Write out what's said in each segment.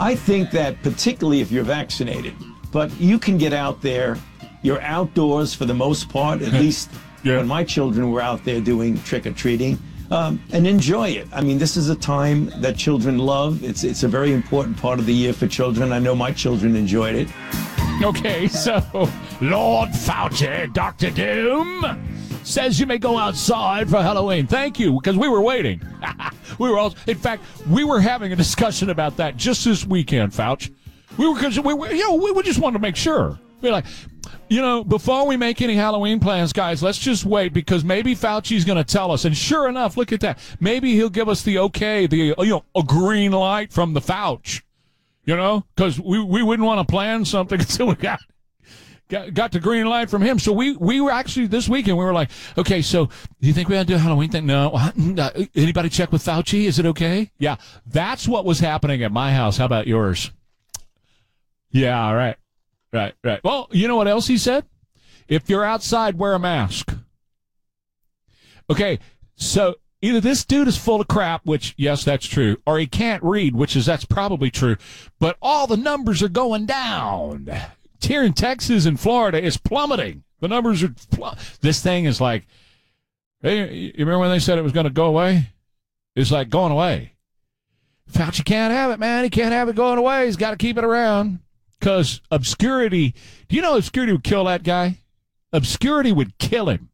I think that particularly if you're vaccinated, but you can get out there. You're outdoors for the most part, at least Yeah. when my children were out there doing trick or treating, um, and enjoy it. I mean, this is a time that children love. It's it's a very important part of the year for children. I know my children enjoyed it. Okay, so Lord Fauci, Dr. Doom, says you may go outside for Halloween. Thank you, because we were waiting. we were all, in fact, we were having a discussion about that just this weekend, Fauci. We were, because we were, you know, we, we just wanted to make sure. We're like, you know, before we make any Halloween plans, guys, let's just wait because maybe Fauci's going to tell us. And sure enough, look at that. Maybe he'll give us the okay, the, you know, a green light from the Fauci you know, because we, we wouldn't want to plan something until we got, got got the green light from him. So we we were actually this weekend we were like, okay, so do you think we ought to do a Halloween thing? No. Uh, Anybody check with Fauci? Is it okay? Yeah, that's what was happening at my house. How about yours? Yeah, All right. right, right. Well, you know what else he said? If you're outside, wear a mask. Okay, so either this dude is full of crap, which yes, that's true, or he can't read, which is that's probably true. But all the numbers are going down. Here in Texas and Florida, is plummeting. The numbers are. Pl- this thing is like. Hey, you remember when they said it was going to go away? It's like going away. Fauci can't have it, man. He can't have it going away. He's got to keep it around because obscurity. Do you know obscurity would kill that guy? Obscurity would kill him.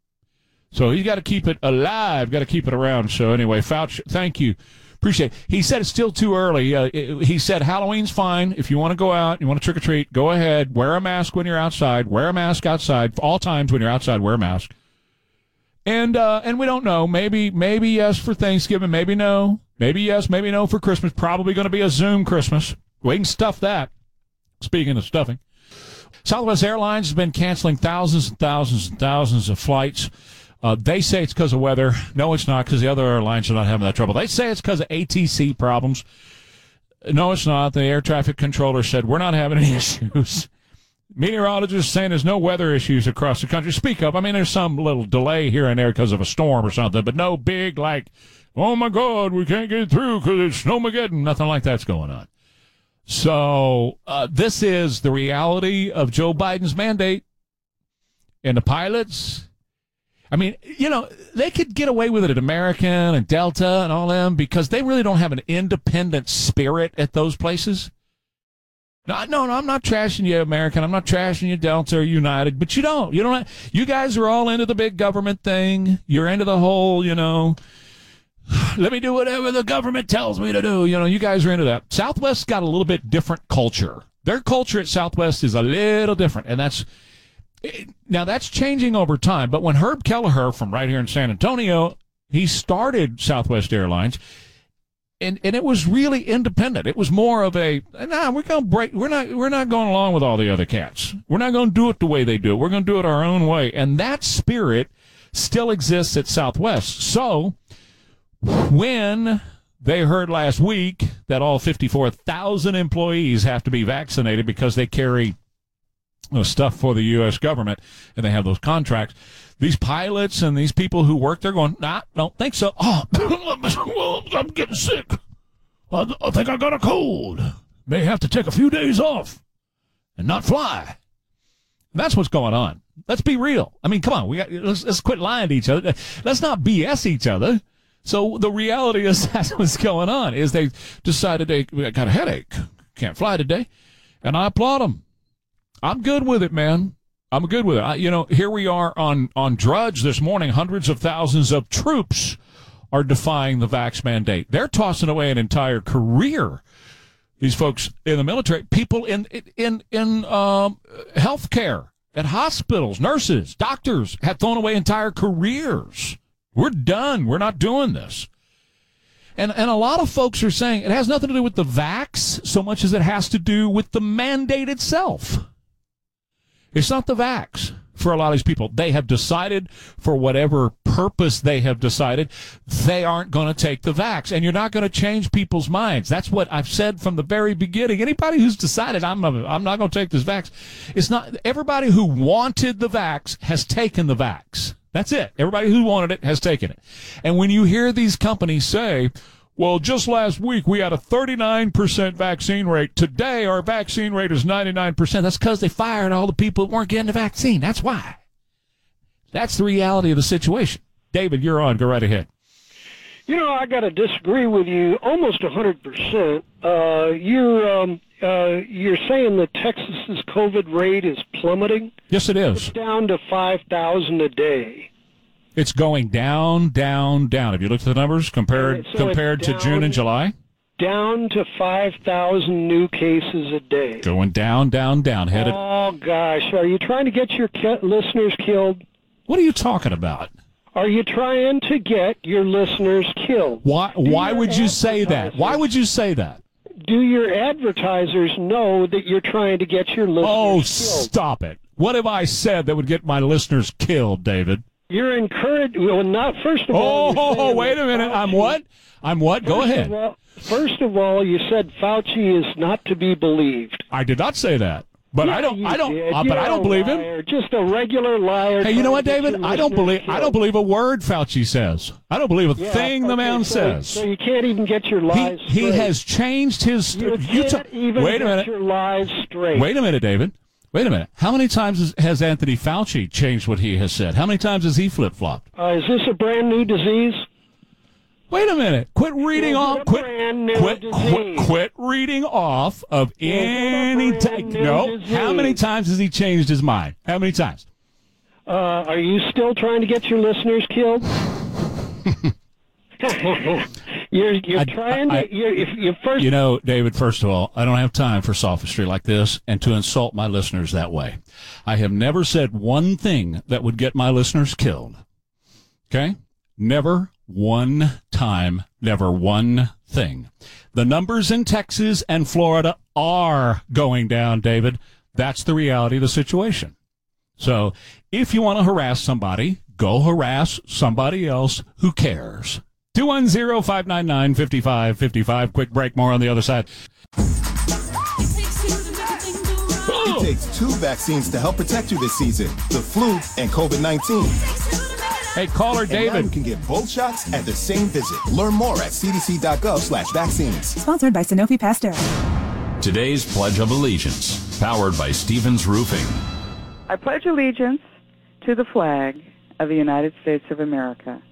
So he's got to keep it alive, got to keep it around. So anyway, Fauci, thank you. Appreciate it. He said it's still too early. Uh, he said Halloween's fine. If you want to go out, you want to trick or treat, go ahead. Wear a mask when you're outside. Wear a mask outside. All times when you're outside, wear a mask. And uh, and we don't know. Maybe maybe yes for Thanksgiving. Maybe no. Maybe yes. Maybe no for Christmas. Probably going to be a Zoom Christmas. We can stuff that. Speaking of stuffing. Southwest Airlines has been canceling thousands and thousands and thousands of flights. Uh, they say it's because of weather. No, it's not because the other airlines are not having that trouble. They say it's because of ATC problems. No, it's not. The air traffic controller said we're not having any issues. Meteorologists saying there's no weather issues across the country. Speak up. I mean, there's some little delay here and there because of a storm or something, but no big like, oh my God, we can't get through because it's snowmageddon. Nothing like that's going on. So uh, this is the reality of Joe Biden's mandate, and the pilots. I mean, you know, they could get away with it at American and Delta and all them because they really don't have an independent spirit at those places. No, no, no, I'm not trashing you, American. I'm not trashing you, Delta or United, but you don't. You don't. You guys are all into the big government thing. You're into the whole, you know. Let me do whatever the government tells me to do. You know, you guys are into that. Southwest's got a little bit different culture. Their culture at Southwest is a little different, and that's now that's changing over time. But when Herb Kelleher from right here in San Antonio, he started Southwest Airlines, and and it was really independent. It was more of a nah, we're gonna break. We're not we're not going along with all the other cats. We're not to do it the way they do it. We're to do it our own way, and that spirit still exists at Southwest. So when they heard last week that all 54,000 employees have to be vaccinated because they carry stuff for the U.S. government and they have those contracts. These pilots and these people who work there going, nah, don't think so. Oh, I'm getting sick. I, I think I got a cold. May have to take a few days off and not fly. That's what's going on. Let's be real. I mean, come on. We got, let's, let's quit lying to each other. Let's not BS each other. So the reality is that's what's going on. Is they decided they got a headache, can't fly today, and I applaud them. I'm good with it, man. I'm good with it. I, you know, here we are on on Drudge this morning. Hundreds of thousands of troops are defying the vax mandate. They're tossing away an entire career. These folks in the military, people in in in um, healthcare, at hospitals, nurses, doctors have thrown away entire careers. We're done. We're not doing this. And and a lot of folks are saying it has nothing to do with the vax so much as it has to do with the mandate itself. It's not the vax for a lot of these people. They have decided for whatever purpose they have decided, they aren't going to take the vax. And you're not going to change people's minds. That's what I've said from the very beginning. Anybody who's decided I'm, I'm not going to take this vax, it's not, everybody who wanted the vax has taken the vax. That's it. Everybody who wanted it has taken it. And when you hear these companies say, Well, just last week we had a 39% vaccine rate. Today our vaccine rate is 99%. That's because they fired all the people that weren't getting the vaccine. That's why. That's the reality of the situation. David, you're on. Go right ahead. You know, I got to disagree with you almost 100%. Uh, you're um, uh, you're saying that Texas's COVID rate is plummeting. Yes, it is. It's down to 5,000 a day. It's going down, down, down. Have you looked at the numbers compared So compared it's to June and July? Down to 5,000 new cases a day. Going down, down, down. Headed. Oh gosh, are you trying to get your listeners killed? What are you talking about? Are you trying to get your listeners killed? Why? Why would you say that? Why would you say that? Do your advertisers know that you're trying to get your listeners Oh, killed? stop it! What have I said that would get my listeners killed, David? You're encouraged. Well, not first of all. Oh, wait a minute. I'm what? I'm what? Go ahead. Of all, first of all, you said Fauci is not to be believed. I did not say that, but I don't. I don't. Uh, but I don't believe him. liar. Just a regular liar. Hey, you know what, David? I don't believe. I don't believe a word Fauci says. I don't believe a Yeah, thing the man so, says. So you can't even get your he lies he straight. has changed his. You you can't ta- even wait a get minute. your lies straight. Wait a minute, David. Wait a minute. How many times has, Anthony Fauci changed what he has said? How many times has he flip flopped? Uh, is this a brand new disease? Wait a minute. Quit reading off. Quit. Quit, quit. Quit reading off of any. T- no. How many times has he changed his mind? How many times? Uh, are you still trying to get your listeners killed? you're you're I- trying I- to. You're, if you first. You know, David, first of all, I don't have time for sophistry like this and to insult my listeners that way. I have never said one thing that would get my listeners killed. Okay? Never one time, never one thing. The numbers in Texas and Florida are going down, David. That's the reality of the situation. So if you want to harass somebody, go harass somebody else who cares. 210-599-5555. Quick break. More on the other side. It takes two vaccines to help protect you this season the flu and COVID 19. Hey, caller And now you can get both shots at the same visit. Learn more at cdc.gov slash vaccines. Sponsored by Sanofi Pasteur. Today's Pledge of Allegiance, powered by Stevens Roofing. I pledge allegiance to the flag of the United States of America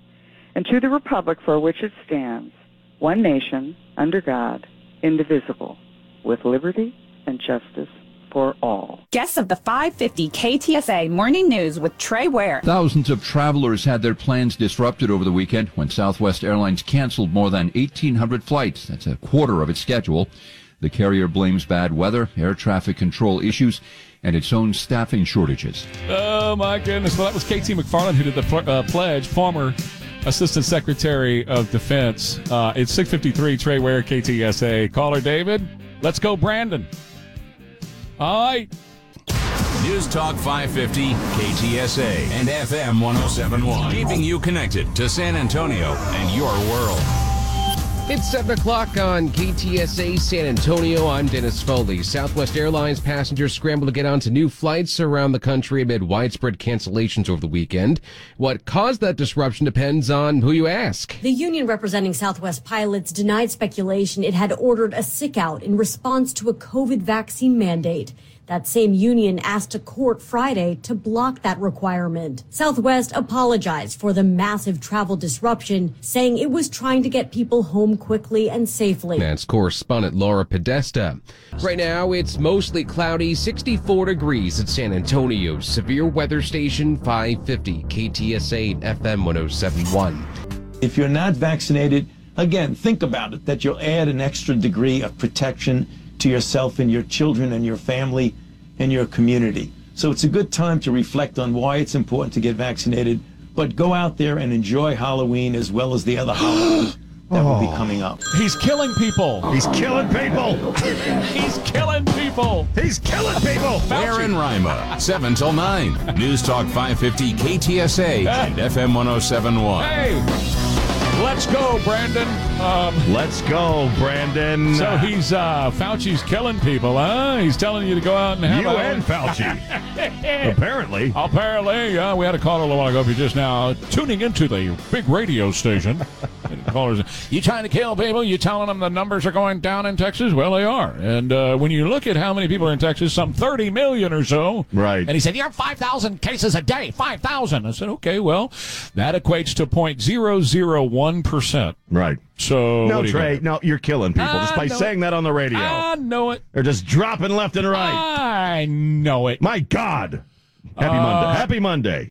and to the republic for which it stands, one nation, under God, indivisible, with liberty and justice for all. Guests of the 550 KTSA Morning News with Trey Ware. Thousands of travelers had their plans disrupted over the weekend when Southwest Airlines canceled more than 1,800 flights. That's a quarter of its schedule. The carrier blames bad weather, air traffic control issues, and its own staffing shortages. Oh, my goodness. Well, that was KT McFarland who did the pl- uh, pledge, former Assistant Secretary of Defense. Uh, it's 653 Trey Ware, KTSA. Caller David. Let's go, Brandon. All right. News Talk 550, KTSA, and FM 1071. Keeping you connected to San Antonio and your world. It's 7 o'clock on KTSA San Antonio. I'm Dennis Foley. Southwest Airlines passengers scramble to get onto new flights around the country amid widespread cancellations over the weekend. What caused that disruption depends on who you ask. The union representing Southwest pilots denied speculation it had ordered a sick out in response to a COVID vaccine mandate. That same union asked a court Friday to block that requirement. Southwest apologized for the massive travel disruption, saying it was trying to get people home quickly and safely. That's correspondent Laura Podesta. Right now, it's mostly cloudy, 64 degrees at San Antonio. Severe weather station 550 KTSA FM 1071. If you're not vaccinated, again, think about it that you'll add an extra degree of protection to yourself and your children and your family and your community. So it's a good time to reflect on why it's important to get vaccinated, but go out there and enjoy Halloween as well as the other holidays that will be oh. coming up. He's killing people. He's killing people. He's killing people. He's killing people. Ware and Rima, 7 till 9. News Talk 550, KTSA, and FM 1071. Hey, let's go, Brandon. Um, Let's go, Brandon. so he's uh, Fauci's killing people, huh? He's telling you to go out and have you a- and Fauci. Apparently. Apparently, yeah. we had a caller a little while ago. If you're just now tuning into the big radio station, call callers. You trying to kill people? You telling them the numbers are going down in Texas? Well, they are. And uh, when you look at how many people are in Texas, some 30 million or so. Right. And he said, you have 5,000 cases a day. 5,000. I said, okay, well, that equates to 0.001%. Right. So, No, you Trey, think? no, you're killing people just by saying it. that on the radio. I know it. They're just dropping left and right. I know it. My God. Happy Uh, Monday. Happy Monday.